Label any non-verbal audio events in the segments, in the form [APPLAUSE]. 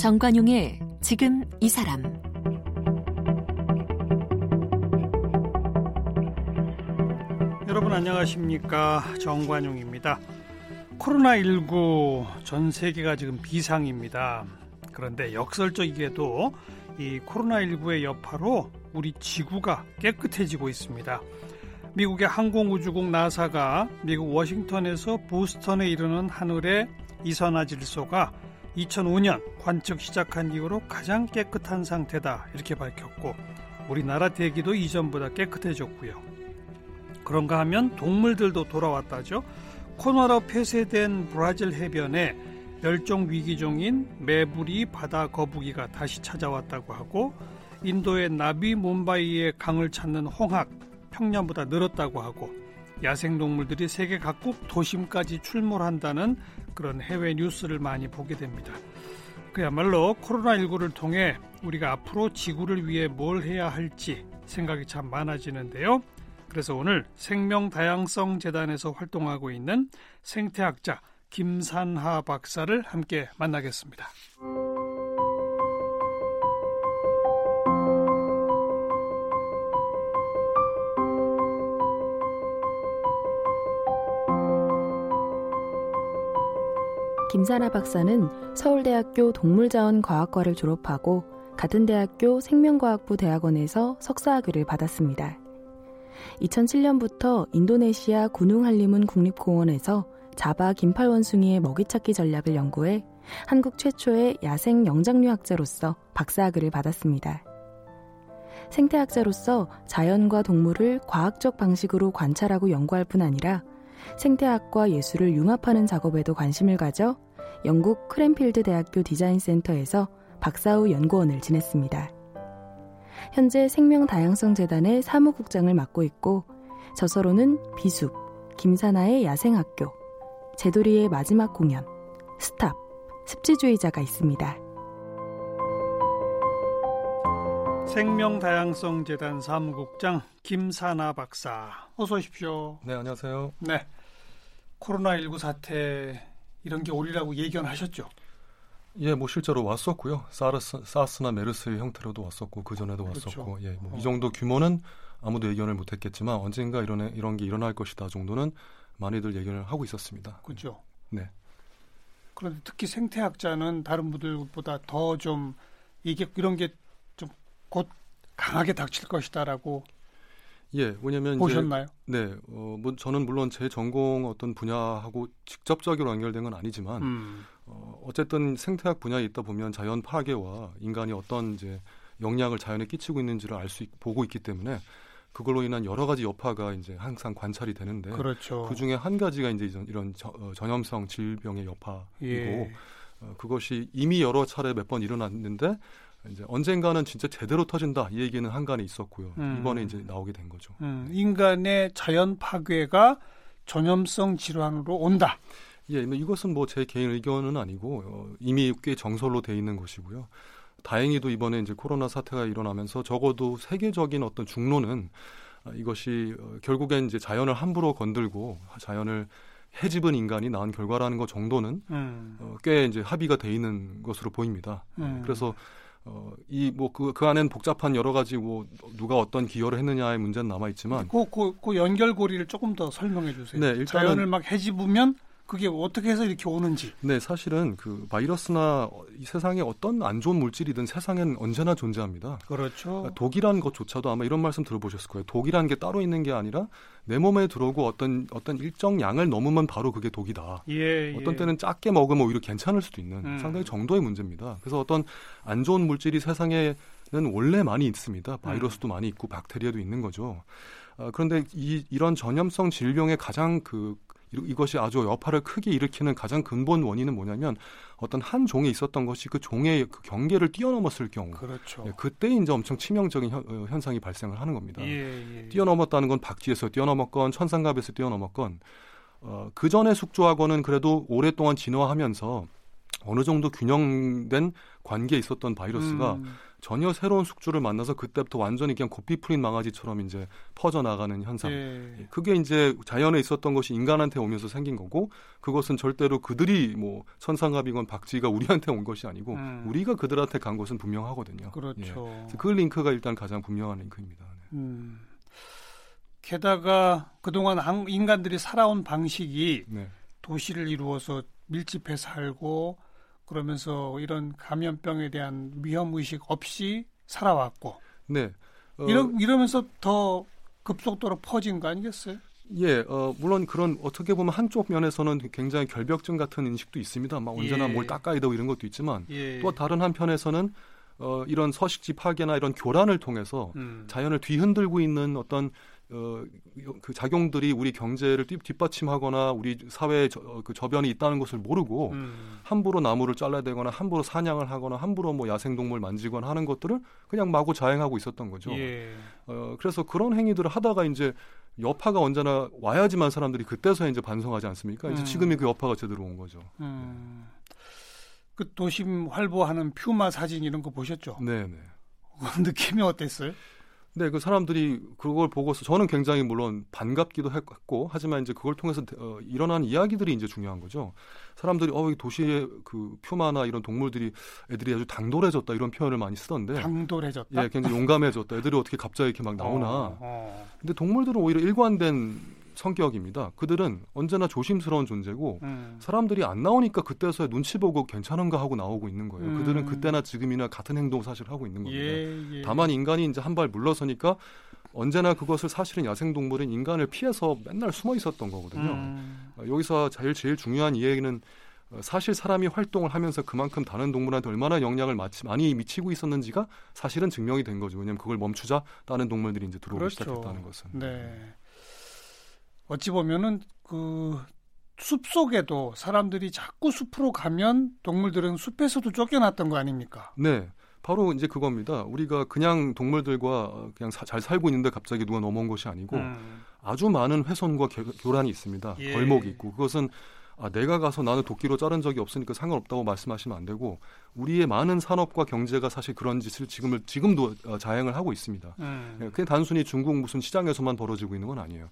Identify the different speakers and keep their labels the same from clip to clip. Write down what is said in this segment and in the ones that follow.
Speaker 1: 정관용의 지금 이 사람
Speaker 2: 여러분 안녕하십니까 정관용입니다. 코로나19 전 세계가 지금 비상입니다. 그런데 역설적이게도 이 코로나19의 여파로 우리 지구가 깨끗해지고 있습니다. 미국의 항공우주국 나사가 미국 워싱턴에서 보스턴에 이르는 하늘의 이산화 질소가 2005년 관측 시작한 이후로 가장 깨끗한 상태다 이렇게 밝혔고 우리나라 대기도 이전보다 깨끗해졌고요. 그런가 하면 동물들도 돌아왔다죠. 코너로 폐쇄된 브라질 해변에 멸종 위기종인 매부리 바다 거북이가 다시 찾아왔다고 하고 인도의 나비 몬바이의 강을 찾는 홍학 평년보다 늘었다고 하고 야생동물들이 세계 각국 도심까지 출몰한다는 그런 해외 뉴스를 많이 보게 됩니다. 그야말로 코로나19를 통해 우리가 앞으로 지구를 위해 뭘 해야 할지 생각이 참 많아지는데요. 그래서 오늘 생명다양성 재단에서 활동하고 있는 생태학자 김산하 박사를 함께 만나겠습니다.
Speaker 3: 김산하 박사는 서울대학교 동물자원과학과를 졸업하고 같은 대학교 생명과학부 대학원에서 석사학위를 받았습니다. 2007년부터 인도네시아 할리문 국립공원에서 자바 긴팔원숭이의 먹이찾기 전략을 연구해 한국 최초의 야생 영장류학자로서 박사학위를 받았습니다. 생태학자로서 자연과 동물을 과학적 방식으로 관찰하고 연구할 뿐 아니라 생태학과 예술을 융합하는 작업에도 관심을 가져 영국 크랜필드 대학교 디자인 센터에서 박사 후 연구원을 지냈습니다. 현재 생명다양성재단의 사무국장을 맡고 있고 저서로는 비숲, 김산하의 야생학교, 제돌이의 마지막 공연, STOP, 습지주의자가 있습니다.
Speaker 2: 생명다양성재단 사무국장 김산하 박사, 어서 오십시오.
Speaker 4: 네, 안녕하세요.
Speaker 2: 네, 코로나 19 사태 이런 게 오리라고 예견하셨죠?
Speaker 4: 예, 뭐 실제로 왔었고요. 사르스, 사스나 메르스의 형태로도 왔었고 그 전에도 그렇죠. 왔었고, 예, 뭐이 어. 정도 규모는 아무도 예견을 못했겠지만 언젠가 이런 이런 게 일어날 것이다 정도는 많이들 예견을 하고 있었습니다.
Speaker 2: 그렇죠.
Speaker 4: 네.
Speaker 2: 그런데 특히 생태학자는 다른 분들보다 더 좀 이게 이런 게 좀 곧 강하게 닥칠 것이다라고
Speaker 4: 예, 왜냐면
Speaker 2: 보셨나요?
Speaker 4: 이제, 네, 어, 뭐 저는 물론 제 전공 어떤 분야하고 직접적으로 연결된 건 아니지만 음. 어, 어쨌든 생태학 분야에 있다 보면 자연 파괴와 인간이 어떤 이제 영향을 자연에 끼치고 있는지를 알 수 보고 있기 때문에 그걸로 인한 여러 가지 여파가 이제 항상 관찰이 되는데
Speaker 2: 그렇죠.
Speaker 4: 그 중에 한 가지가 이제 이런 저, 어, 전염성 질병의 여파이고 예. 어, 그것이 이미 여러 차례 몇 번 일어났는데 이제 언젠가는 진짜 제대로 터진다 이 얘기는 한간에 있었고요. 음. 이번에 이제 나오게 된 거죠.
Speaker 2: 음. 인간의 자연 파괴가 전염성 질환으로 온다.
Speaker 4: 예, 뭐 이것은 뭐 제 개인 의견은 아니고 어, 이미 꽤 정설로 돼 있는 것이고요. 다행히도 이번에 이제 코로나 사태가 일어나면서 적어도 세계적인 어떤 중론은 아, 이것이 어, 결국엔 이제 자연을 함부로 건들고 자연을 해집은 인간이 낳은 결과라는 것 정도는 음. 어, 꽤 이제 합의가 돼 있는 것으로 보입니다. 음. 그래서 어, 이, 뭐, 그, 그 안엔 복잡한 여러 가지, 뭐, 누가 어떤 기여를 했느냐의 문제는 남아있지만.
Speaker 2: 그, 그, 그 연결고리를 조금 더 설명해 주세요. 네, 일단은. 자연을 막 해집으면 그게 어떻게 해서 이렇게 오는지.
Speaker 4: 네, 사실은 그 바이러스나 이 세상에 어떤 안 좋은 물질이든 세상엔 언제나 존재합니다.
Speaker 2: 그렇죠.
Speaker 4: 그러니까 독이란 것조차도 아마 이런 말씀 들어보셨을 거예요. 독이란 게 따로 있는 게 아니라 내 몸에 들어오고 어떤 어떤 일정 양을 넘으면 바로 그게 독이다.
Speaker 2: 예,
Speaker 4: 어떤 예. 때는 작게 먹으면 오히려 괜찮을 수도 있는 음. 상당히 정도의 문제입니다. 그래서 어떤 안 좋은 물질이 세상에는 원래 많이 있습니다. 바이러스도 음. 많이 있고 박테리아도 있는 거죠. 아, 그런데 이, 이런 전염성 질병의 가장 그 이것이 아주 여파를 크게 일으키는 가장 근본 원인은 뭐냐면 어떤 한 종에 있었던 것이 그 종의 그 경계를 뛰어넘었을 경우
Speaker 2: 그렇죠.
Speaker 4: 예, 그때 이제 엄청 치명적인 현, 어, 상이 발생을 하는 겁니다.
Speaker 2: 예,
Speaker 4: 예, 뛰어넘었다는 건 박쥐에서 뛰어넘었건 천상갑에서 뛰어넘었건 어, 그 전에 숙주하고는 그래도 오랫동안 진화하면서 어느 정도 균형된 관계에 있었던 바이러스가
Speaker 2: 음.
Speaker 4: 전혀 새로운 숙주를 만나서 그때부터 완전히 그냥 고삐 풀린 망아지처럼 이제 퍼져 나가는 현상.
Speaker 2: 예.
Speaker 4: 그게 이제 자연에 있었던 것이 인간한테 오면서 생긴 거고 그것은 절대로 그들이 뭐 천상갑이건 박쥐가 우리한테 온 것이 아니고
Speaker 2: 음.
Speaker 4: 우리가 그들한테 간 것은 분명하거든요.
Speaker 2: 그렇죠.
Speaker 4: 예. 그 링크가 일단 가장 분명한 링크입니다. 네.
Speaker 2: 음. 게다가 그동안 한- 인간들이 살아온 방식이
Speaker 4: 네.
Speaker 2: 도시를 이루어서 밀집해 살고 그러면서 이런 감염병에 대한 위험 의식 없이 살아왔고
Speaker 4: 네. 어,
Speaker 2: 이러, 이러면서 더 급속도로 퍼진 거 아니겠어요?
Speaker 4: 예, 어, 물론 그런 어떻게 보면 한쪽 면에서는 굉장히 결벽증 같은 인식도 있습니다. 막 언제나
Speaker 2: 예.
Speaker 4: 뭘 닦아야 되고 이런 것도 있지만
Speaker 2: 예.
Speaker 4: 또 다른 한편에서는 어, 이런 서식지 파괴나 이런 교란을 통해서
Speaker 2: 음.
Speaker 4: 자연을 뒤흔들고 있는 어떤 어, 그 작용들이 우리 경제를 뒷- 뒷받침하거나 우리 사회에 저, 어, 그 저변이 있다는 것을 모르고
Speaker 2: 음.
Speaker 4: 함부로 나무를 잘라대거나 함부로 사냥을 하거나 함부로 뭐 야생동물 만지거나 하는 것들을 그냥 마구 자행하고 있었던 거죠.
Speaker 2: 예.
Speaker 4: 어, 그래서 그런 행위들을 하다가 이제 여파가 언제나 와야지만 사람들이 그때서야 이제 반성하지 않습니까? 이제
Speaker 2: 음.
Speaker 4: 지금이 그 여파가 제대로 온 거죠.
Speaker 2: 음. 그 도심 활보하는 퓨마 사진 이런 거 보셨죠?
Speaker 4: 네, 네.
Speaker 2: 느낌이 어땠어요?
Speaker 4: 네, 그 사람들이 그걸 보고서 저는 굉장히 물론 반갑기도 했고 하지만 이제 그걸 통해서 어, 일어난 이야기들이 이제 중요한 거죠. 사람들이 어, 이 도시의 그 퓨마나 이런 동물들이 애들이 아주 당돌해졌다 이런 표현을 많이 쓰던데
Speaker 2: 당돌해졌다.
Speaker 4: 예, 굉장히 용감해졌다. 애들이 어떻게 갑자기 이렇게 막 나오나.
Speaker 2: 어, 어.
Speaker 4: 근데 동물들은 오히려 일관된 성격입니다. 그들은 언제나 조심스러운 존재고
Speaker 2: 음.
Speaker 4: 사람들이 안 나오니까 그때서야 눈치 보고 괜찮은가 하고 나오고 있는 거예요.
Speaker 2: 음.
Speaker 4: 그들은 그때나 지금이나 같은 행동 사실 하고 있는 겁니다.
Speaker 2: 예, 예.
Speaker 4: 다만 인간이 이제 한 발 물러서니까 언제나 그것을 사실은 야생동물은 인간을 피해서 맨날 숨어 있었던 거거든요.
Speaker 2: 음.
Speaker 4: 어, 여기서 제일 제일 중요한 이 얘기는 어, 사실 사람이 활동을 하면서 그만큼 다른 동물한테 얼마나 영향을 마치, 많이 미치고 있었는지가 사실은 증명이 된 거죠. 왜냐하면 그걸 멈추자 다른 동물들이 이제 들어오기
Speaker 2: 그렇죠.
Speaker 4: 시작했다는 것은.
Speaker 2: 네. 어찌 보면은 그 숲 속에도 사람들이 자꾸 숲으로 가면 동물들은 숲에서도 쫓겨났던 거 아닙니까?
Speaker 4: 네. 바로 이제 그겁니다. 우리가 그냥 동물들과 어, 그냥 사- 잘 살고 있는데 갑자기 누가 넘어온 것이 아니고
Speaker 2: 음.
Speaker 4: 아주 많은 훼손과 겨- 교란이 있습니다.
Speaker 2: 예.
Speaker 4: 벌목이 있고 그것은 아, 내가 가서 나는 도끼로 자른 적이 없으니까 상관없다고 말씀하시면 안 되고 우리의 많은 산업과 경제가 사실 그런 짓을 지금을 지금도 어, 자행을 하고 있습니다.
Speaker 2: 음.
Speaker 4: 예, 그게 단순히 중국 무슨 시장에서만 벌어지고 있는 건 아니에요.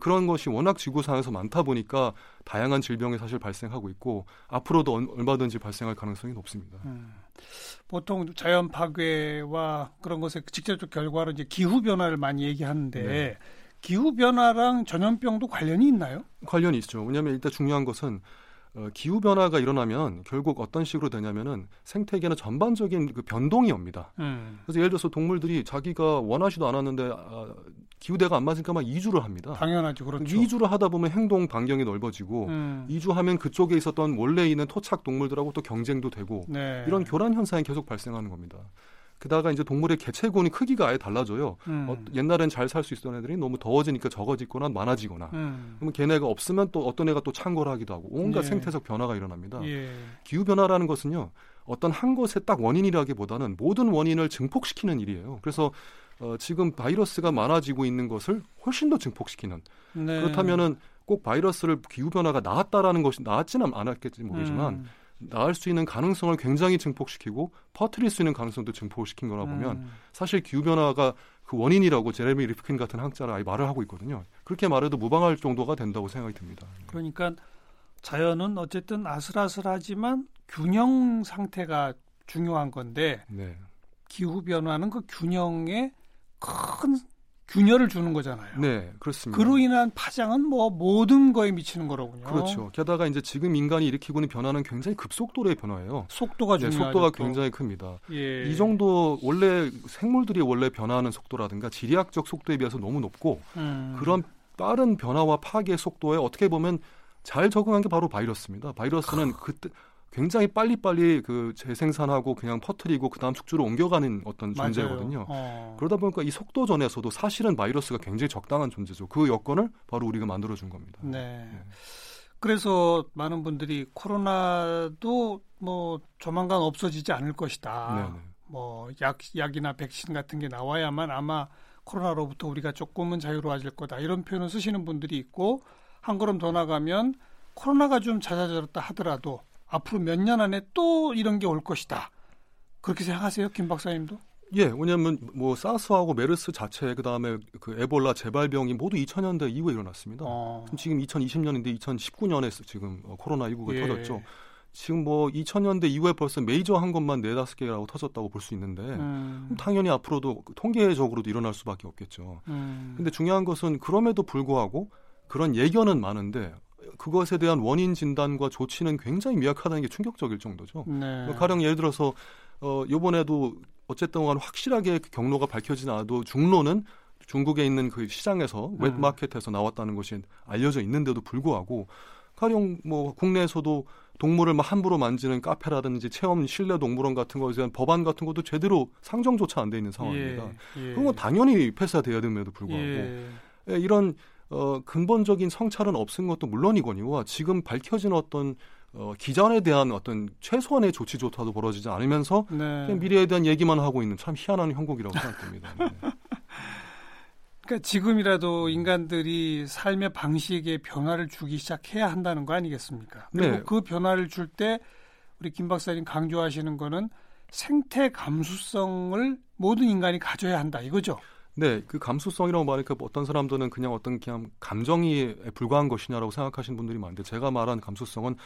Speaker 4: 그런 것이 워낙 지구상에서 많다 보니까 다양한 질병이 사실 발생하고 있고 앞으로도 얼- 얼마든지 발생할 가능성이 높습니다.
Speaker 2: 음. 보통 자연 파괴와 그런 것의 직접적 결과로 이제 기후 변화를 많이 얘기하는데
Speaker 4: 네.
Speaker 2: 기후 변화랑 전염병도 관련이 있나요?
Speaker 4: 관련이 있죠. 왜냐하면 일단 중요한 것은 어, 기후 변화가 일어나면 결국 어떤 식으로 되냐면은 생태계는 전반적인 그 변동이 옵니다.
Speaker 2: 음.
Speaker 4: 그래서 예를 들어서 동물들이 자기가 원하지도 않았는데 아, 기후대가 안 맞으니까 막 이주를 합니다.
Speaker 2: 당연하죠, 그렇죠.
Speaker 4: 이주를 하다 보면 행동 반경이 넓어지고
Speaker 2: 음.
Speaker 4: 이주하면 그쪽에 있었던 원래 있는 토착 동물들하고 또 경쟁도 되고
Speaker 2: 네.
Speaker 4: 이런 교란 현상이 계속 발생하는 겁니다. 게다가 이제 동물의 개체군이 크기가 아예 달라져요.
Speaker 2: 음.
Speaker 4: 어, 옛날엔 잘 살 수 있었던 애들이 너무 더워지니까 적어지거나 많아지거나.
Speaker 2: 음.
Speaker 4: 그러면 걔네가 없으면 또 어떤 애가 또 창궐하기도 하고 온갖
Speaker 2: 예.
Speaker 4: 생태적 변화가 일어납니다.
Speaker 2: 예.
Speaker 4: 기후 변화라는 것은요 어떤 한 것의 딱 원인이라기보다는 모든 원인을 증폭시키는 일이에요. 그래서 어, 지금 바이러스가 많아지고 있는 것을 훨씬 더 증폭시키는
Speaker 2: 네.
Speaker 4: 그렇다면은 꼭 바이러스를 기후 변화가 나았다라는 것이 나았지는 않았겠지 모르지만
Speaker 2: 음.
Speaker 4: 나을 수 있는 가능성을 굉장히 증폭시키고 퍼뜨릴 수 있는 가능성도 증폭시킨 거라 보면
Speaker 2: 음.
Speaker 4: 사실 기후 변화가 그 원인이라고 제레미 리프킨 같은 학자는 아예 말을 하고 있거든요. 그렇게 말해도 무방할 정도가 된다고 생각이 듭니다.
Speaker 2: 그러니까 자연은 어쨌든 아슬아슬하지만 균형 상태가 중요한 건데
Speaker 4: 네.
Speaker 2: 기후 변화는 그 균형에 큰 균열을 주는 거잖아요.
Speaker 4: 네, 그렇습니다.
Speaker 2: 그로 인한 파장은 뭐 모든 거에 미치는 거로군요.
Speaker 4: 그렇죠. 게다가 이제 지금 인간이 일으키고 있는 변화는 굉장히 급속도로의 변화예요.
Speaker 2: 속도가
Speaker 4: 네,
Speaker 2: 중요하죠.
Speaker 4: 속도가
Speaker 2: 또.
Speaker 4: 굉장히 큽니다.
Speaker 2: 예.
Speaker 4: 이 정도 원래 생물들이 원래 변화하는 속도라든가 지리학적 속도에 비해서 너무 높고
Speaker 2: 음.
Speaker 4: 그런 빠른 변화와 파괴 속도에 어떻게 보면 잘 적응한 게 바로 바이러스입니다. 바이러스는 그때 굉장히 빨리빨리 그 재생산하고 그냥 퍼뜨리고 그다음 숙주로 옮겨가는 어떤. 존재거든요.
Speaker 2: 어.
Speaker 4: 그러다 보니까 이 속도전에서도 사실은 바이러스가 굉장히 적당한 존재죠. 그 여건을 바로 우리가 만들어 준 겁니다.
Speaker 2: 네.
Speaker 4: 네.
Speaker 2: 그래서 많은 분들이 코로나도 뭐 조만간 없어지지 않을 것이다.
Speaker 4: 네, 네.
Speaker 2: 뭐 약, 약이나 백신 같은 게 나와야만 아마 코로나로부터 우리가 조금은 자유로워질 거다. 이런 표현을 쓰시는 분들이 있고 한 걸음 더 나가면 코로나가 좀 잦아들었다 하더라도 앞으로 몇 년 안에 또 이런 게 올 것이다. 그렇게 생각하세요, 김 박사님도?
Speaker 4: 예, 왜냐하면 뭐 사스하고 메르스 자체 그다음에 그 에볼라 재발병이 모두 2000년대 이후에 일어났습니다. 어. 지금 2020년인데 2019년에 지금 코로나 19가 예. 터졌죠. 지금 뭐 2000년대 이후에 벌써 메이저 한 것만 네다섯 개라고 터졌다고 볼 수 있는데 음. 당연히 앞으로도 통계적으로도 일어날 수밖에 없겠죠. 음. 근데 중요한 것은 그럼에도 불구하고 그런 예견은 많은데 그것에 대한 원인 진단과 조치는 굉장히 미약하다는 게 충격적일 정도죠. 네. 뭐 가령 예를 들어서 어 요번에도 어쨌든 확실하게 그 경로가 밝혀지지 않아도 중로는 중국에 있는 그 시장에서 음. 웹마켓에서 나왔다는 것이 알려져 있는데도 불구하고 가령 뭐 국내에서도 동물을 막 함부로 만지는 카페라든지 체험 실내 동물원 같은 거에 대한 법안 같은 것도 제대로 상정조차 안 돼 있는 상황입니다. 예, 예. 그건 당연히 폐쇄돼야 됨에도 불구하고 예. 예. 이런 어, 근본적인 성찰은 없은 것도 물론이거니와 지금 밝혀진 어떤 어, 기전에 대한 어떤 최소한의 조치조차도 벌어지지 않으면서 네. 미래에 대한 얘기만 하고 있는 참 희한한 형국이라고 생각됩니다. 네. [LAUGHS]
Speaker 2: 그러니까 지금이라도 인간들이 삶의 방식에 변화를 주기 시작해야 한다는 거 아니겠습니까? 그리고 네. 그 변화를 줄 때 우리 김 박사님 강조하시는 거는 생태 감수성을 모든 인간이 가져야 한다 이거죠.
Speaker 4: 네, 그 감수성이라고 말하니까 어떤 사람들은 그냥 어떤 그냥 감정이 불과한 것이냐라고 생각하시는 분들이 많은데 제가 말한 감수성은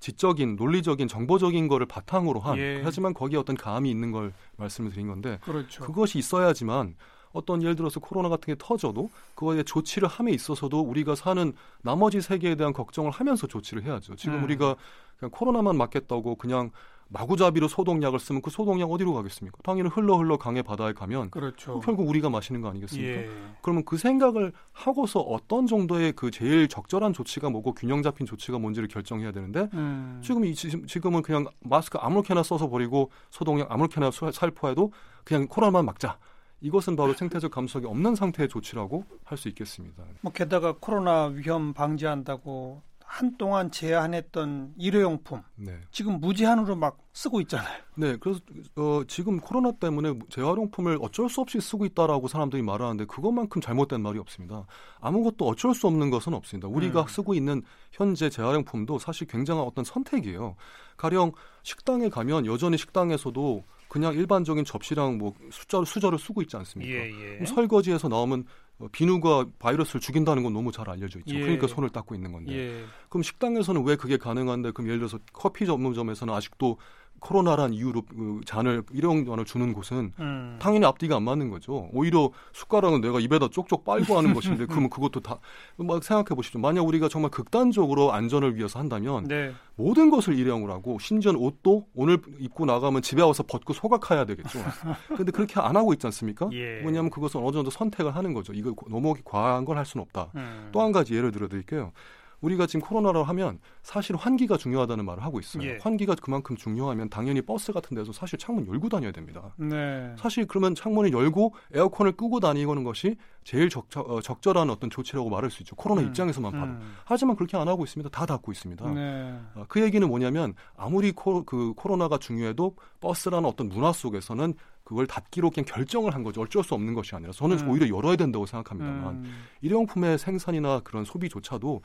Speaker 4: 지적인 논리적인 정보적인 거를 바탕으로 한 예. 하지만 거기에 어떤 감이 있는 걸 말씀을 드린 건데 그렇죠. 그것이 있어야지만 어떤 예를 들어서 코로나 같은 게 터져도 그거에 조치를 함에 있어서도 우리가 사는 나머지 세계에 대한 걱정을 하면서 조치를 해야죠. 지금 음. 우리가 그냥 코로나만 맞겠다고 그냥 마구잡이로 소독약을 쓰면 그 소독약 어디로 가겠습니까? 당연히 흘러 흘러 강의 바다에 가면 그렇죠. 결국 우리가 마시는 거 아니겠습니까? 예. 그러면 그 생각을 하고서 어떤 정도의 그 제일 적절한 조치가 뭐고 균형 잡힌 조치가 뭔지를 결정해야 되는데 음. 지금 이 지금은 그냥 마스크 아무렇게나 써서 버리고 소독약 아무렇게나 살포해도 그냥 코로나만 막자. 이것은 바로 생태적 감수성이 없는 상태의 조치라고 할 수 있겠습니다.
Speaker 2: 뭐 게다가 코로나 위험 방지한다고 한동안 제한했던 일회용품 네. 지금 무제한으로 막 쓰고 있잖아요.
Speaker 4: 네, 그래서 어, 지금 코로나 때문에 재활용품을 어쩔 수 없이 쓰고 있다라고 사람들이 말하는데 그것만큼 잘못된 말이 없습니다. 아무것도 어쩔 수 없는 것은 없습니다. 우리가 음. 쓰고 있는 현재 재활용품도 사실 굉장한 어떤 선택이에요. 가령 식당에 가면 여전히 식당에서도 그냥 일반적인 접시랑 뭐 숫자로 수저를 쓰고 있지 않습니까? 예, 예. 설거지에서 나오면 어, 비누가 바이러스를 죽인다는 건 너무 잘 알려져 있죠. 예. 그러니까 손을 닦고 있는 건데. 예. 그럼 식당에서는 왜 그게 가능한데 그럼 예를 들어서 커피 전문점에서는 아직도 코로나란 이유로 그 잔을 일회용 잔을 주는 곳은 음. 당연히 앞뒤가 안 맞는 거죠. 오히려 숟가락은 내가 입에다 쪽쪽 빨고 하는 것인데 [LAUGHS] 그러면 그것도 다 막 생각해 보십시오. 만약 우리가 정말 극단적으로 안전을 위해서 한다면 네. 모든 것을 일회용을 하고 심지어 옷도 오늘 입고 나가면 집에 와서 벗고 소각해야 되겠죠. [LAUGHS] 근데 그렇게 안 하고 있지 않습니까? 예. 왜냐하면 그것은 어느 정도 선택을 하는 거죠. 이거 너무 과한 걸 할 수는 없다. 음. 또한 가지 예를 들어 드릴게요. 우리가 지금 코로나로 하면 사실 환기가 중요하다는 말을 하고 있어요. 예. 환기가 그만큼 중요하면 당연히 버스 같은 데서 사실 창문 열고 다녀야 됩니다. 네. 사실 그러면 창문을 열고 에어컨을 끄고 다니는 것이 제일 적, 어, 적절한 어떤 조치라고 말할 수 있죠. 코로나 음. 입장에서만 봐도. 음. 하지만 그렇게 안 하고 있습니다. 다 닫고 있습니다. 네. 어, 그 얘기는 뭐냐면 아무리 코, 그 코로나가 중요해도 버스라는 어떤 문화 속에서는 그걸 닫기로 그냥 결정을 한 거죠. 어쩔 수 없는 것이 아니라 저는 음. 오히려 열어야 된다고 생각합니다만 음. 일회용품의 생산이나 그런 소비조차도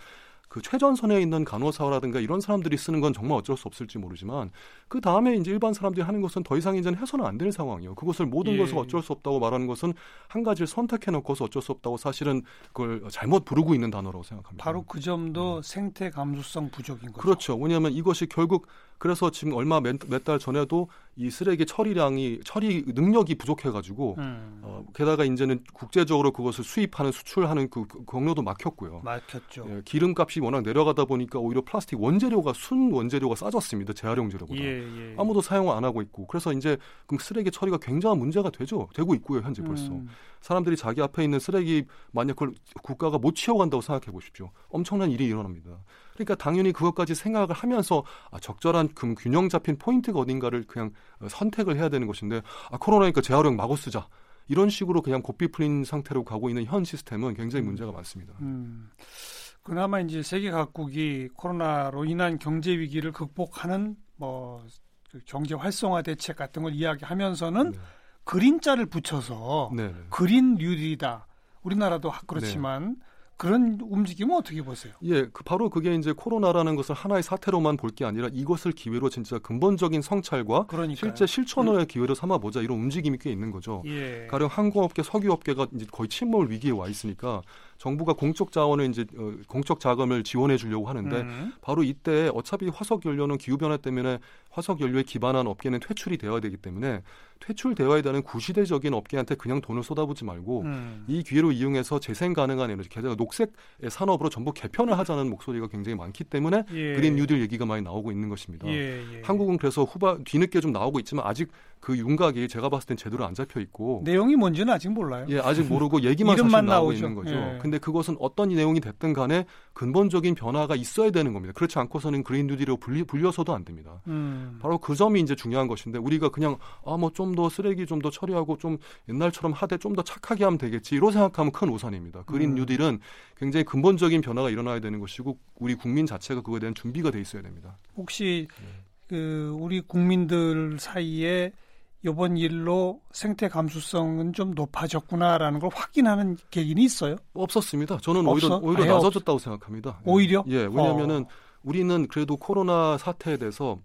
Speaker 4: 그 최전선에 있는 간호사라든가 이런 사람들이 쓰는 건 정말 어쩔 수 없을지 모르지만 그 다음에 이제 일반 사람들이 하는 것은 더 이상 이제는 해서는 안될 상황이에요. 그것을 모든 예. 것을 어쩔 수 없다고 말하는 것은 한 가지를 선택해 놓고서 어쩔 수 없다고 사실은 그걸 잘못 부르고 있는 단어라고 생각합니다.
Speaker 2: 바로 그 점도 음. 생태 감수성 부족인 거죠.
Speaker 4: 그렇죠. 왜냐하면 이것이 결국 그래서 지금 얼마 몇 달 전에도 이 쓰레기 처리량이 처리 능력이 부족해가지고 음. 어, 게다가 이제는 국제적으로 그것을 수입하는 수출하는 그, 그 경로도 막혔고요.
Speaker 2: 막혔죠.
Speaker 4: 예, 기름값이 워낙 내려가다 보니까 오히려 플라스틱 원재료가 순 원재료가 싸졌습니다. 재활용재료보다 예, 예. 아무도 사용을 안 하고 있고 그래서 이제 그럼 쓰레기 처리가 굉장한 문제가 되죠. 되고 있고요 현재 벌써 음. 사람들이 자기 앞에 있는 쓰레기 만약 그걸 국가가 못 치워간다고 생각해 보십시오. 엄청난 일이 일어납니다. 그러니까 당연히 그것까지 생각을 하면서 아, 적절한 금 균형 잡힌 포인트가 어딘가를 그냥 어, 선택을 해야 되는 것인데 아, 코로나니까 재활용 마구 쓰자. 이런 식으로 그냥 고삐 풀린 상태로 가고 있는 현 시스템은 굉장히 문제가 많습니다. 음,
Speaker 2: 그나마 이제 세계 각국이 코로나로 인한 경제 위기를 극복하는 뭐그 경제 활성화 대책 같은 걸 이야기하면서는 네. 그린자를 붙여서 네. 그린 뉴딜이다. 우리나라도 그렇지만 네. 그런 움직임은 어떻게 보세요?
Speaker 4: 예, 그 바로 그게 이제 코로나라는 것을 하나의 사태로만 볼 게 아니라 이것을 기회로 진짜 근본적인 성찰과
Speaker 2: 그러니까요.
Speaker 4: 실제 실천의 기회로 삼아 보자 이런 움직임이 꽤 있는 거죠.
Speaker 2: 예.
Speaker 4: 가령 항공업계, 석유업계가 이제 거의 침몰 위기에 와 있으니까 정부가 공적 자원을 이제 어, 공적 자금을 지원해 주려고 하는데
Speaker 2: 음.
Speaker 4: 바로 이때 어차피 화석 연료는 기후 변화 때문에 화석 연료에 기반한 업계는 퇴출이 되어야 되기 때문에 퇴출되어야 되는 구시대적인 업계한테 그냥 돈을 쏟아부지 말고
Speaker 2: 음.
Speaker 4: 이 기회로 이용해서 재생 가능한 에너지, 게다가 녹색 산업으로 전부 개편을 하자는 목소리가 굉장히 많기 때문에
Speaker 2: 예.
Speaker 4: 그린 뉴딜 얘기가 많이 나오고 있는 것입니다.
Speaker 2: 예, 예.
Speaker 4: 한국은 그래서 후바 뒤늦게 좀 나오고 있지만 아직 그 윤곽이 제가 봤을 땐 제대로 안 잡혀 있고
Speaker 2: 내용이 뭔지는 아직 몰라요.
Speaker 4: 예, 아직 모르고 [LAUGHS] 얘기만 사실 나오고
Speaker 2: 나오죠.
Speaker 4: 있는 거죠.
Speaker 2: 예.
Speaker 4: 근데 그것은 어떤 내용이 됐든 간에 근본적인 변화가 있어야 되는 겁니다. 그렇지 않고서는 그린 뉴딜로 불리, 불려서도 안 됩니다.
Speaker 2: 음.
Speaker 4: 바로 그 점이 이제 중요한 것인데 우리가 그냥 아 뭐 좀 더 쓰레기 좀 더 처리하고 좀 옛날처럼 하되 좀 더 착하게 하면 되겠지 이런 생각하면 큰 오산입니다. 그린
Speaker 2: 음.
Speaker 4: 뉴딜은 굉장히 근본적인 변화가 일어나야 되는 것이고 우리 국민 자체가 그거에 대한 준비가 돼 있어야 됩니다.
Speaker 2: 혹시
Speaker 4: 네.
Speaker 2: 그 우리 국민들 사이에 이번 일로 생태 감수성은 좀 높아졌구나라는 걸 확인하는 계기는 있어요?
Speaker 4: 없었습니다. 저는
Speaker 2: 없어?
Speaker 4: 오히려 오히려 낮아졌다고 생각합니다. 예.
Speaker 2: 오히려?
Speaker 4: 예, 왜냐하면은
Speaker 2: 어.
Speaker 4: 우리는 그래도 코로나 사태에 대해서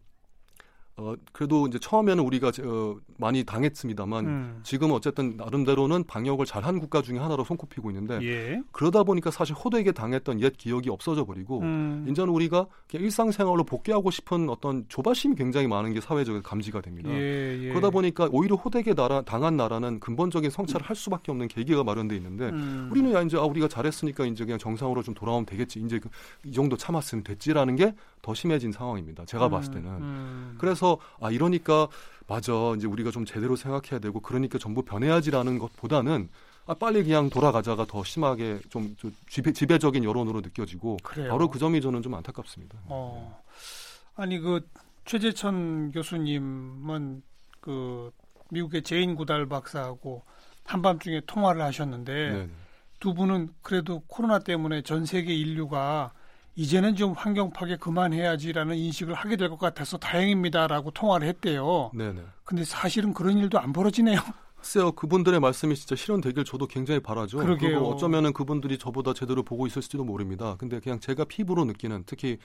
Speaker 4: 어 그래도 이제 처음에는 우리가 어, 많이 당했습니다만
Speaker 2: 음.
Speaker 4: 지금 어쨌든 나름대로는 방역을 잘한 국가 중에 하나로 손꼽히고 있는데
Speaker 2: 예.
Speaker 4: 그러다 보니까 사실 호되게 당했던 옛 기억이 없어져 버리고
Speaker 2: 음.
Speaker 4: 이제는 우리가 일상생활로 복귀하고 싶은 어떤 조바심이 굉장히 많은 게 사회적으로 감지가 됩니다.
Speaker 2: 예, 예.
Speaker 4: 그러다 보니까 오히려 호되게 나라, 당한 나라는 근본적인 성찰을 할 수밖에 없는 계기가 마련돼 있는데
Speaker 2: 음.
Speaker 4: 우리는 야 이제 아 우리가 잘했으니까 이제 그냥 정상으로 좀 돌아오면 되겠지 이제 그, 이 정도 참았으면 됐지라는 게 더 심해진 상황입니다. 제가
Speaker 2: 음,
Speaker 4: 봤을 때는
Speaker 2: 음.
Speaker 4: 그래서 아 이러니까 맞아 이제 우리가 좀 제대로 생각해야 되고 그러니까 전부 변해야지라는 것보다는 아 빨리 그냥 돌아가자가 더 심하게 좀, 좀 지배, 지배 적인 여론으로 느껴지고
Speaker 2: 그래요.
Speaker 4: 바로 그 점이 저는 좀 안타깝습니다.
Speaker 2: 어. 아니 그 최재천 교수님은 그 미국의 제인 구달 박사하고 한밤중에 통화를 하셨는데
Speaker 4: 네.
Speaker 2: 두 분은 그래도 코로나 때문에 전 세계 인류가 이제는 좀 환경 파괴 그만해야지라는 인식을 하게 될 것 같아서 다행입니다라고 통화를 했대요.
Speaker 4: 네네.
Speaker 2: 근데 사실은 그런 일도 안 벌어지네요. [LAUGHS]
Speaker 4: 글쎄요, 그분들의 말씀이 진짜 실현되길 저도 굉장히 바라죠.
Speaker 2: 그러게요.
Speaker 4: 그리고 어쩌면은 그분들이 저보다 제대로 보고 있을지도 모릅니다. 근데 그냥 제가 피부로 느끼는 특히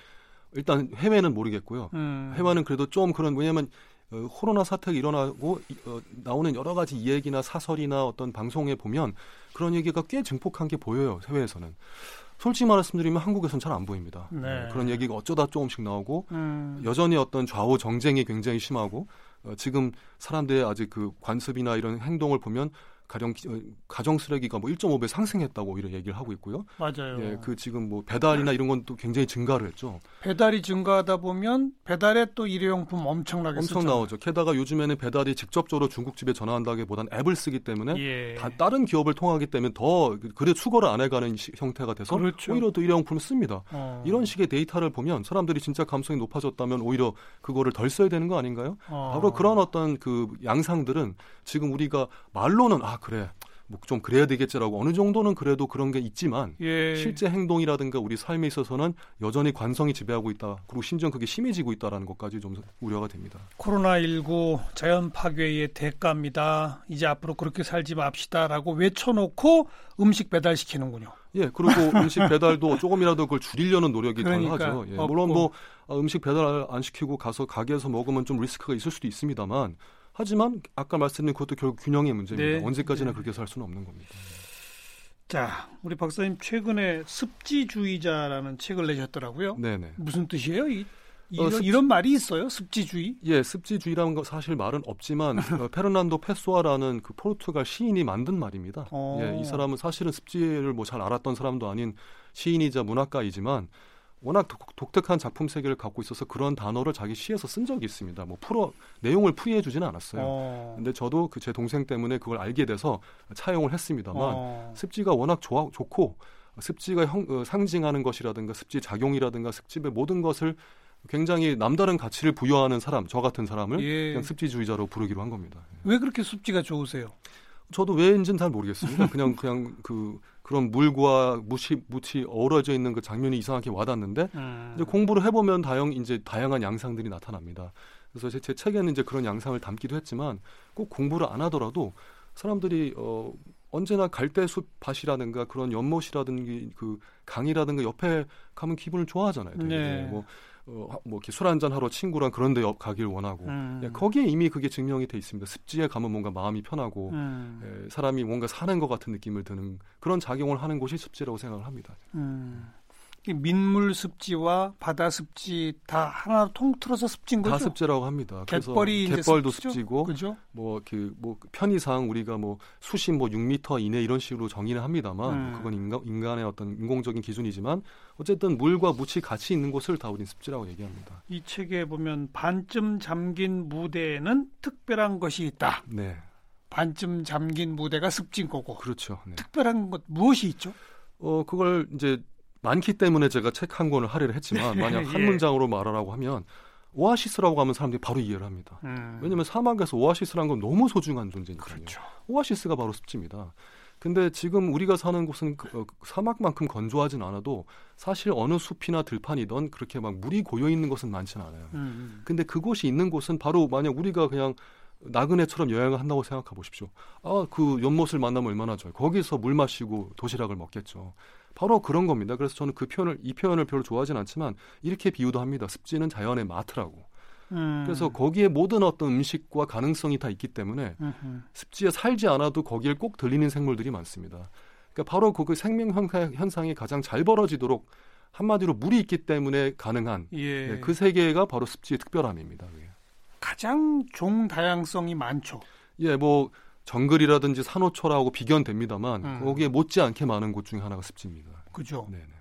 Speaker 4: 일단 해외는 모르겠고요.
Speaker 2: 음.
Speaker 4: 해외는 그래도 좀 그런 왜냐하면 어, 코로나 사태가 일어나고 이- 어, 나오는 여러 가지 이야기나 사설이나 어떤 방송에 보면 그런 얘기가 꽤 증폭한 게 보여요. 해외에서는. 솔직히 말씀드리면 한국에서는 잘안 보입니다.
Speaker 2: 네.
Speaker 4: 그런 얘기가 어쩌다 조금씩 나오고
Speaker 2: 음.
Speaker 4: 여전히 어떤 좌우 정쟁이 굉장히 심하고 어, 지금 사람들의 아직 그 관습이나 이런 행동을 보면 가령 기- 어, 가정 쓰레기가 뭐 1.5배 상승했다고 오히려 얘기를 하고 있고요.
Speaker 2: 맞아요.
Speaker 4: 예, 그 지금 뭐 배달이나 이런 건 또 굉장히 증가를 했죠.
Speaker 2: 배달이 증가하다 보면 배달에 또 일회용품 엄청나게
Speaker 4: 엄청
Speaker 2: 쓰잖아요.
Speaker 4: 나오죠. 게다가 요즘에는 배달이 직접적으로 중국집에 전화한다기보다는 앱을 쓰기 때문에
Speaker 2: 예.
Speaker 4: 다, 다른 기업을 통하기 때문에 더 그래 수거를 안 해가는 시- 형태가 돼서
Speaker 2: 그렇죠.
Speaker 4: 오히려 또 일회용품을 씁니다.
Speaker 2: 어.
Speaker 4: 이런 식의 데이터를 보면 사람들이 진짜 감성이 높아졌다면 오히려 그거를 덜 써야 되는 거 아닌가요?
Speaker 2: 어.
Speaker 4: 바로 그런 어떤 그 양상들은 지금 우리가 말로는 아 그래 뭐 좀 그래야 되겠지라고 어느 정도는 그래도 그런 게 있지만
Speaker 2: 예.
Speaker 4: 실제 행동이라든가 우리 삶에 있어서는 여전히 관성이 지배하고 있다. 그리고 심지어 그게 심해지고 있다라는 것까지 좀 우려가 됩니다.
Speaker 2: 코로나 19 자연 파괴의 대가입니다. 이제 앞으로 그렇게 살지 맙시다라고 외쳐놓고 음식 배달 시키는군요.
Speaker 4: 예, 그리고 [LAUGHS] 음식 배달도 조금이라도 그걸 줄이려는 노력이
Speaker 2: 그러니까,
Speaker 4: 덜하죠. 예. 물론 뭐 아, 음식 배달 안 시키고 가서 가게에서 먹으면 좀 리스크가 있을 수도 있습니다만 하지만 아까 말씀드린 그것도 결국 균형의 문제입니다.
Speaker 2: 네.
Speaker 4: 언제까지나
Speaker 2: 네.
Speaker 4: 그렇게 살 수는 없는 겁니다.
Speaker 2: 자, 우리 박사님 최근에 습지주의자라는 책을 내셨더라고요.
Speaker 4: 네네.
Speaker 2: 무슨 뜻이에요? 이, 이런,
Speaker 4: 어, 습지-
Speaker 2: 이런 말이 있어요? 습지주의?
Speaker 4: 예, 습지주의라는 거 사실 말은 없지만 [LAUGHS] 어, 페르난도 페소아라는 그 포르투갈 시인이 만든 말입니다.
Speaker 2: 어.
Speaker 4: 예, 이 사람은 사실은 습지를 뭐 잘 알았던 사람도 아닌 시인이자 문학가이지만 워낙 독, 독특한 작품 세계를 갖고 있어서 그런 단어를 자기 시에서 쓴 적이 있습니다. 뭐 풀어 내용을 풀이해 주지는 않았어요.
Speaker 2: 어.
Speaker 4: 근데 저도 그 제 동생 때문에 그걸 알게 돼서 차용을 했습니다만
Speaker 2: 어.
Speaker 4: 습지가 워낙 좋아, 좋고 습지가 형, 어, 상징하는 것이라든가 습지 작용이라든가 습지의 모든 것을 굉장히 남다른 가치를 부여하는 사람, 저 같은 사람을
Speaker 2: 예.
Speaker 4: 그냥 습지주의자로 부르기로 한 겁니다. 예.
Speaker 2: 왜 그렇게 습지가 좋으세요?
Speaker 4: 저도 왜인지는 잘 모르겠습니다. 그냥 그냥 그 그런 물과 무시 무치 어우러져 있는 그 장면이 이상하게 와닿는데
Speaker 2: 음.
Speaker 4: 이제 공부를 해보면 다양 이제 다양한 양상들이 나타납니다. 그래서 제, 제 책에는 이제 그런 양상을 담기도 했지만 꼭 공부를 안 하더라도 사람들이 어 언제나 갈대숲 밭이라든가 그런 연못이라든가 그 강이라든가 옆에 가면 기분을 좋아하잖아요. 되게.
Speaker 2: 네.
Speaker 4: 뭐, 어, 뭐 이렇게 술 한잔 하러 친구랑 그런 데 가길 원하고
Speaker 2: 음.
Speaker 4: 예, 거기에 이미 그게 증명이 돼 있습니다. 습지에 가면 뭔가 마음이 편하고
Speaker 2: 음.
Speaker 4: 예, 사람이 뭔가 사는 것 같은 느낌을 드는 그런 작용을 하는 곳이 습지라고 생각을 합니다.
Speaker 2: 음. 이 민물 습지와 바다 습지 다 하나 통틀어서 습지인 거죠?
Speaker 4: 다 습지라고 합니다. 그래서
Speaker 2: 갯벌이 이제
Speaker 4: 갯벌도? 습지고
Speaker 2: 그죠?
Speaker 4: 뭐그 뭐 편의상 우리가 뭐 수심 뭐 6m 이내 이런 식으로 정의는 합니다만
Speaker 2: 음.
Speaker 4: 그건 인간, 인간의 어떤 인공적인 기준이지만 어쨌든 물과 묻이 같이 있는 곳을 다 우린 습지라고 얘기합니다.
Speaker 2: 이 책에 보면 반쯤 잠긴 무대에는 특별한 것이 있다.
Speaker 4: 네,
Speaker 2: 반쯤 잠긴 무대가 습지인 거고.
Speaker 4: 그렇죠. 네.
Speaker 2: 특별한 것 무엇이 있죠?
Speaker 4: 어 그걸 이제 많기 때문에 제가 책 한 권을 할애를 했지만 만약 한
Speaker 2: 예.
Speaker 4: 문장으로 말하라고 하면 오아시스라고 하면 사람들이 바로 이해를 합니다.
Speaker 2: 음.
Speaker 4: 왜냐하면 사막에서 오아시스라는 건 너무 소중한 존재니까요.
Speaker 2: 그렇죠.
Speaker 4: 오아시스가 바로 습지입니다. 근데 지금 우리가 사는 곳은 그, 어, 사막만큼 건조하진 않아도 사실 어느 숲이나 들판이든 그렇게 막 물이 고여 있는 곳은 많지는 않아요.
Speaker 2: 음.
Speaker 4: 근데 그곳이 있는 곳은 바로 만약 우리가 그냥 나그네처럼 여행을 한다고 생각해 보십시오. 아, 그 연못을 만나면 얼마나 좋아요. 거기서 물 마시고 도시락을 먹겠죠. 바로 그런 겁니다. 그래서 저는 그 표현을 이 표현을 별로 좋아하진 않지만 이렇게 비유도 합니다. 습지는 자연의 마트라고.
Speaker 2: 음.
Speaker 4: 그래서 거기에 모든 어떤 음식과 가능성이 다 있기 때문에
Speaker 2: 음흠.
Speaker 4: 습지에 살지 않아도 거기에 꼭 들리는 생물들이 많습니다. 그러니까 바로 그 생명 현상- 현상이 가장 잘 벌어지도록 한마디로 물이 있기 때문에 가능한
Speaker 2: 예.
Speaker 4: 네, 그 세계가 바로 습지의 특별함입니다.
Speaker 2: 가장 종 다양성이 많죠.
Speaker 4: 예, 뭐 정글이라든지 산호초라고 비견됩니다만
Speaker 2: 음.
Speaker 4: 거기에 못지않게 많은 곳 중에 하나가 습지입니다.
Speaker 2: 그죠?
Speaker 4: 네, 네.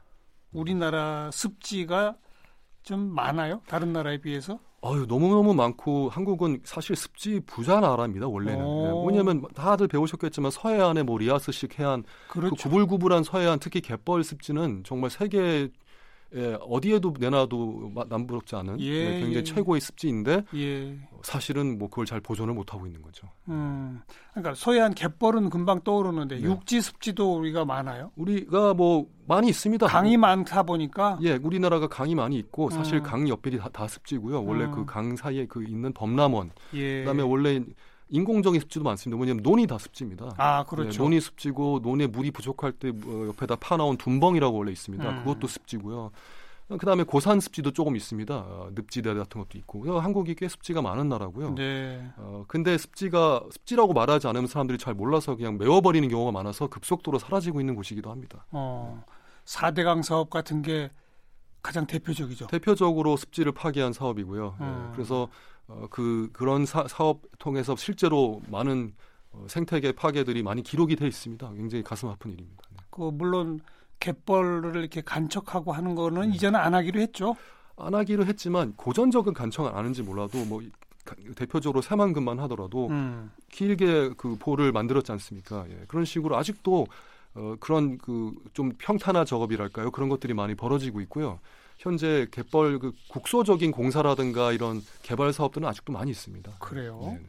Speaker 2: 우리나라 습지가 좀 많아요? 다른 나라에 비해서?
Speaker 4: 아유 너무너무 많고 한국은 사실 습지 부자 나라입니다 원래는
Speaker 2: 오.
Speaker 4: 예, 뭐냐면 다들 배우셨겠지만 서해안의 뭐 리아스식 해안 그
Speaker 2: 그렇죠.
Speaker 4: 구불구불한 서해안 특히 갯벌 습지는 정말 세계 에 어디에도 내놔도 마- 남부럽지 않은
Speaker 2: 예,
Speaker 4: 네, 굉장히
Speaker 2: 예.
Speaker 4: 최고의 습지인데
Speaker 2: 예.
Speaker 4: 사실은 뭐 그걸 잘 보존을 못 하고 있는 거죠.
Speaker 2: 음. 그러니까 서해안 갯벌은 금방 떠오르는데
Speaker 4: 네.
Speaker 2: 육지 습지도 우리가 많아요.
Speaker 4: 우리가 뭐 많이 있습니다.
Speaker 2: 강이 많다 보니까
Speaker 4: 예, 우리나라가 강이 많이 있고 사실
Speaker 2: 음.
Speaker 4: 강 옆이 다, 다 습지고요. 원래
Speaker 2: 음.
Speaker 4: 그강 사이에 그 있는 범람원,
Speaker 2: 예.
Speaker 4: 그다음에 원래 인공적인 습지도 많습니다. 뭐냐면 논이 다 습지입니다.
Speaker 2: 아, 그렇죠.
Speaker 4: 네, 논이 습지고 논에 물이 부족할 때 어, 옆에다 파나온 둔벙이라고 원래 있습니다.
Speaker 2: 음.
Speaker 4: 그것도 습지고요. 그다음에 고산 습지도 조금 있습니다. 어, 늪지대 같은 것도 있고. 한국이 꽤 습지가 많은 나라고요.
Speaker 2: 네.
Speaker 4: 어, 근데 습지가 습지라고 말하지 않으면 사람들이 잘 몰라서 그냥 메워버리는 경우가 많아서 급속도로 사라지고 있는 곳이기도 합니다.
Speaker 2: 어. 4대강 사업 같은 게 가장 대표적이죠.
Speaker 4: 대표적으로 습지를 파괴한 사업이고요. 예,
Speaker 2: 음.
Speaker 4: 그래서 어, 그 그런 사, 사업 통해서 실제로 많은 어, 생태계 파괴들이 많이 기록이 돼 있습니다. 굉장히 가슴 아픈 일입니다. 네.
Speaker 2: 그 물론 갯벌을 이렇게 간척하고 하는 거는
Speaker 4: 네.
Speaker 2: 이제는 안 하기로 했죠.
Speaker 4: 안 하기로 했지만 고전적인 안 하는지 몰라도 뭐 대표적으로 새만금만 하더라도
Speaker 2: 음.
Speaker 4: 길게 그 보를 만들었지 않습니까? 예, 그런 식으로 아직도 어, 그런 그 좀 평탄화 작업이랄까요? 그런 것들이 많이 벌어지고 있고요. 현재 갯벌 그 국소적인 공사라든가 이런 개발 사업들은 아직도 많이 있습니다.
Speaker 2: 그래요?
Speaker 4: 네.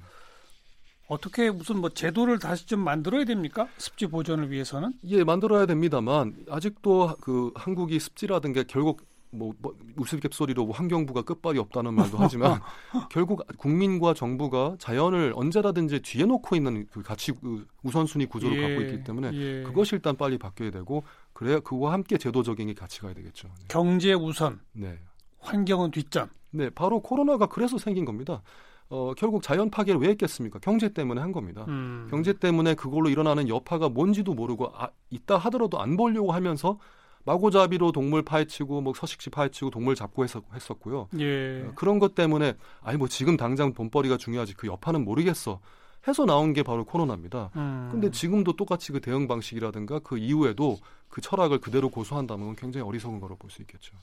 Speaker 2: 어떻게 무슨 뭐 제도를 다시 좀 만들어야 됩니까? 습지 보존을 위해서는?
Speaker 4: 예, 만들어야 됩니다만 아직도 그 한국이 습지라든가 결국 뭐, 뭐 우스갯소리로 뭐 환경부가 끝발이 없다는 말도 하지만 [LAUGHS] 결국 국민과 정부가 자연을 언제라든지 뒤에 놓고 있는 그 가치 그 우선순위 구조를 갖고 있기 때문에
Speaker 2: 예.
Speaker 4: 그것이 일단 빨리 바뀌어야 되고 그래야 그와 함께 제도적인 게 같이 가야 되겠죠. 네.
Speaker 2: 경제 우선,
Speaker 4: 네.
Speaker 2: 환경은 뒷전.
Speaker 4: 네, 바로 코로나가 그래서 생긴 겁니다. 어, 결국 자연 파괴를 왜 했겠습니까? 경제 때문에 한 겁니다.
Speaker 2: 음.
Speaker 4: 경제 때문에 그걸로 일어나는 여파가 뭔지도 모르고 아, 있다 하더라도 안 보려고 하면서 마구잡이로 동물 파헤치고 뭐 서식지 파헤치고 동물 잡고 했었, 했었고요.
Speaker 2: 예.
Speaker 4: 어, 그런 것 때문에 아니 뭐 지금 당장 돈벌이가 중요하지 그 여파는 모르겠어 해서 나온 게 바로 코로나입니다.
Speaker 2: 음.
Speaker 4: 근데 지금도 똑같이 그 대응 방식이라든가 그 이후에도 그 철학을 그대로 고수한다면 굉장히 어리석은 거로 볼 수 있겠죠.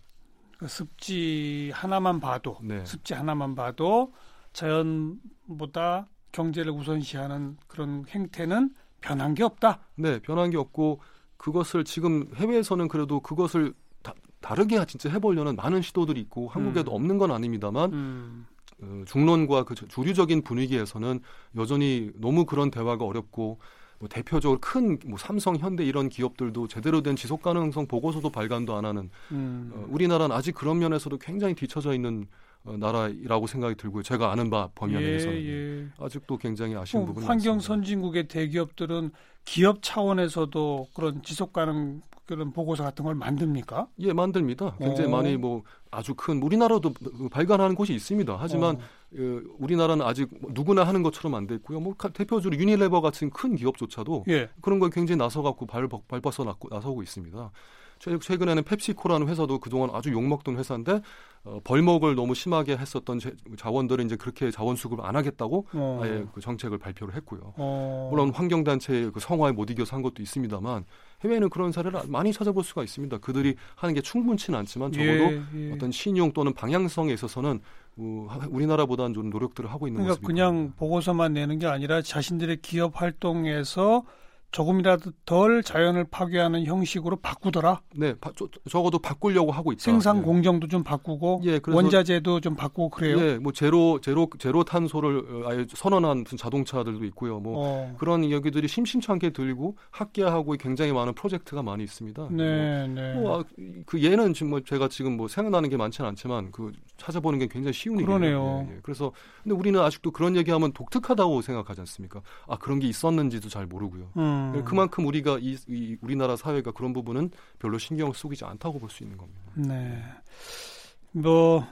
Speaker 2: 그 습지 하나만 봐도
Speaker 4: 네.
Speaker 2: 습지 하나만 봐도 자연보다 경제를 우선시하는 그런 행태는 변한 게 없다.
Speaker 4: 네, 변한 게 없고 그것을 지금 해외에서는 그래도 그것을 다, 다르게 진짜 해보려는 많은 시도들이 있고 한국에도
Speaker 2: 음.
Speaker 4: 없는 건 아닙니다만
Speaker 2: 음.
Speaker 4: 어, 중론과 그 주류적인 분위기에서는 여전히 너무 그런 대화가 어렵고 뭐 대표적으로 큰 뭐 삼성, 현대 이런 기업들도 제대로 된 지속 가능성 보고서도 발간도 안 하는
Speaker 2: 음.
Speaker 4: 어, 우리나라는 아직 그런 면에서도 굉장히 뒤처져 있는 어, 나라라고 생각이 들고요. 제가 아는 바 범위
Speaker 2: 예,
Speaker 4: 내에서는
Speaker 2: 예.
Speaker 4: 아직도 굉장히 아쉬운
Speaker 2: 어,
Speaker 4: 부분이
Speaker 2: 환경
Speaker 4: 많습니다.
Speaker 2: 선진국의 대기업들은 기업 차원에서도 그런 지속 가능 그런 보고서 같은 걸 만듭니까?
Speaker 4: 예, 만듭니다. 굉장히
Speaker 2: 어.
Speaker 4: 많이 뭐 아주 큰 우리나라도 발간하는 곳이 있습니다. 하지만
Speaker 2: 어.
Speaker 4: 어, 우리나라는 아직 누구나 하는 것처럼 안 돼 있고요. 뭐 가- 대표적으로 유니레버 같은 큰 기업조차도
Speaker 2: 예.
Speaker 4: 그런 걸 굉장히 나서 갖고 발 발벗어 나고 나서고 있습니다. 최- 최근에는 펩시코라는 회사도 그동안 아주 욕먹던 회사인데 어, 벌목을 너무 심하게 했었던 제- 자원들을 이제 그렇게 자원 수급을 안 하겠다고
Speaker 2: 어.
Speaker 4: 아예 그 정책을 발표를 했고요.
Speaker 2: 어.
Speaker 4: 물론 환경단체의 그 성화에 못 이겨서 한 것도 있습니다만 해외에는 그런 사례를 많이 찾아볼 수가 있습니다. 그들이 하는 게 충분치는 않지만 적어도
Speaker 2: 예, 예.
Speaker 4: 어떤 신용 또는 방향성에 있어서는 우리나라보다는 좀 노력들을 하고 있는
Speaker 2: 그러니까
Speaker 4: 모습이
Speaker 2: 그냥. 보고서만 내는 게 아니라 자신들의 기업 활동에서 조금이라도 덜 자연을 파괴하는 형식으로 바꾸더라.
Speaker 4: 네, 바- 저- 적어도 바꾸려고 하고 있다.
Speaker 2: 생산
Speaker 4: 예.
Speaker 2: 공정도 좀 바꾸고
Speaker 4: 예,
Speaker 2: 원자재도 좀 바꾸고 그래요.
Speaker 4: 예, 뭐 제로 제로 제로 탄소를 어, 아예 선언한 자동차들도 있고요. 뭐
Speaker 2: 어.
Speaker 4: 그런 이야기들이 심심찮게 들리고 학계하고 굉장히 많은 프로젝트가 많이 있습니다.
Speaker 2: 네, 네.
Speaker 4: 뭐, 아, 그 예는 지금 뭐 제가 지금 뭐 생각나는 게 많지는 않지만 그 찾아보는 게 굉장히 쉬운
Speaker 2: 그러네요.
Speaker 4: 예, 예. 그래서 근데 우리는 아직도 그런 얘기하면 독특하다고 생각하지 않습니까? 아 그런 게 있었는지도 잘 모르고요.
Speaker 2: 음.
Speaker 4: 그만큼 우리가 이, 이 우리나라 사회가 그런 부분은 별로 신경을 쓰지 않다고 볼 수 있는 겁니다.
Speaker 2: 네. 뭐,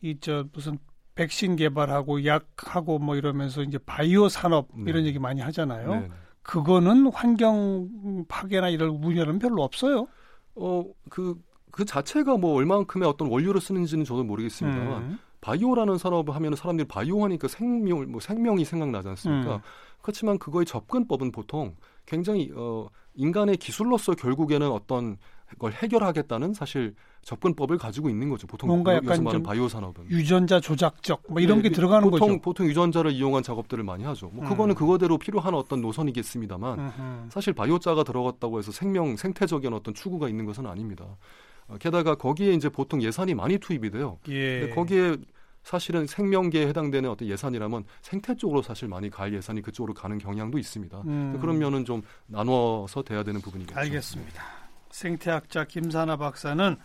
Speaker 2: 이, 저, 무슨, 백신 개발하고 약하고 뭐 이러면서 이제 바이오 산업
Speaker 4: 네.
Speaker 2: 이런 얘기 많이 하잖아요.
Speaker 4: 네.
Speaker 2: 그거는 환경 파괴나 이런 우려는 별로 없어요.
Speaker 4: 어, 그, 그 자체가 뭐 얼만큼의 어떤 원료를 쓰는지는 저도 모르겠습니다만
Speaker 2: 음.
Speaker 4: 바이오라는 산업을 하면 사람들이 바이오 하니까 생명, 뭐 생명이 생각나지 않습니까?
Speaker 2: 음.
Speaker 4: 그렇지만 그거의 접근법은 보통 굉장히 어, 인간의 기술로서 결국에는 어떤 걸 해결하겠다는 사실 접근법을 가지고 있는 거죠. 보통
Speaker 2: 뭔가
Speaker 4: 요-
Speaker 2: 약간
Speaker 4: 말하는
Speaker 2: 좀
Speaker 4: 바이오 산업은.
Speaker 2: 유전자 조작적 뭐 이런
Speaker 4: 네,
Speaker 2: 게 들어가는
Speaker 4: 보통,
Speaker 2: 거죠.
Speaker 4: 보통 유전자를 이용한 작업들을 많이 하죠. 뭐 그거는
Speaker 2: 음.
Speaker 4: 그거대로 필요한 어떤 노선이겠습니다만
Speaker 2: 음흠.
Speaker 4: 사실 바이오자가 들어갔다고 해서 생명 생태적인 어떤 추구가 있는 것은 아닙니다. 어, 게다가 거기에 이제 보통 예산이 많이 투입이 돼요.
Speaker 2: 예.
Speaker 4: 근데 거기에 사실은 생명계에 해당되는 어떤 예산이라면 생태 쪽으로 사실 많이 갈 예산이 그쪽으로 가는 경향도 있습니다.
Speaker 2: 음.
Speaker 4: 그런 면은 좀 나눠서 돼야 되는 부분이겠죠.
Speaker 2: 알겠습니다. 생태학자 김사나 박사는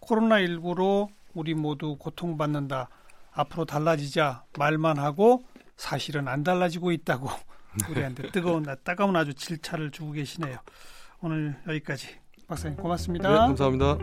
Speaker 2: 코로나19로 우리 모두 고통받는다. 앞으로 달라지자 말만 하고 사실은 안 달라지고 있다고 [LAUGHS] 우리한테 뜨거운 따가운 아주 질차를 주고 계시네요. 오늘 여기까지 박사님
Speaker 4: 네,
Speaker 2: 고맙습니다.
Speaker 4: 감사합니다.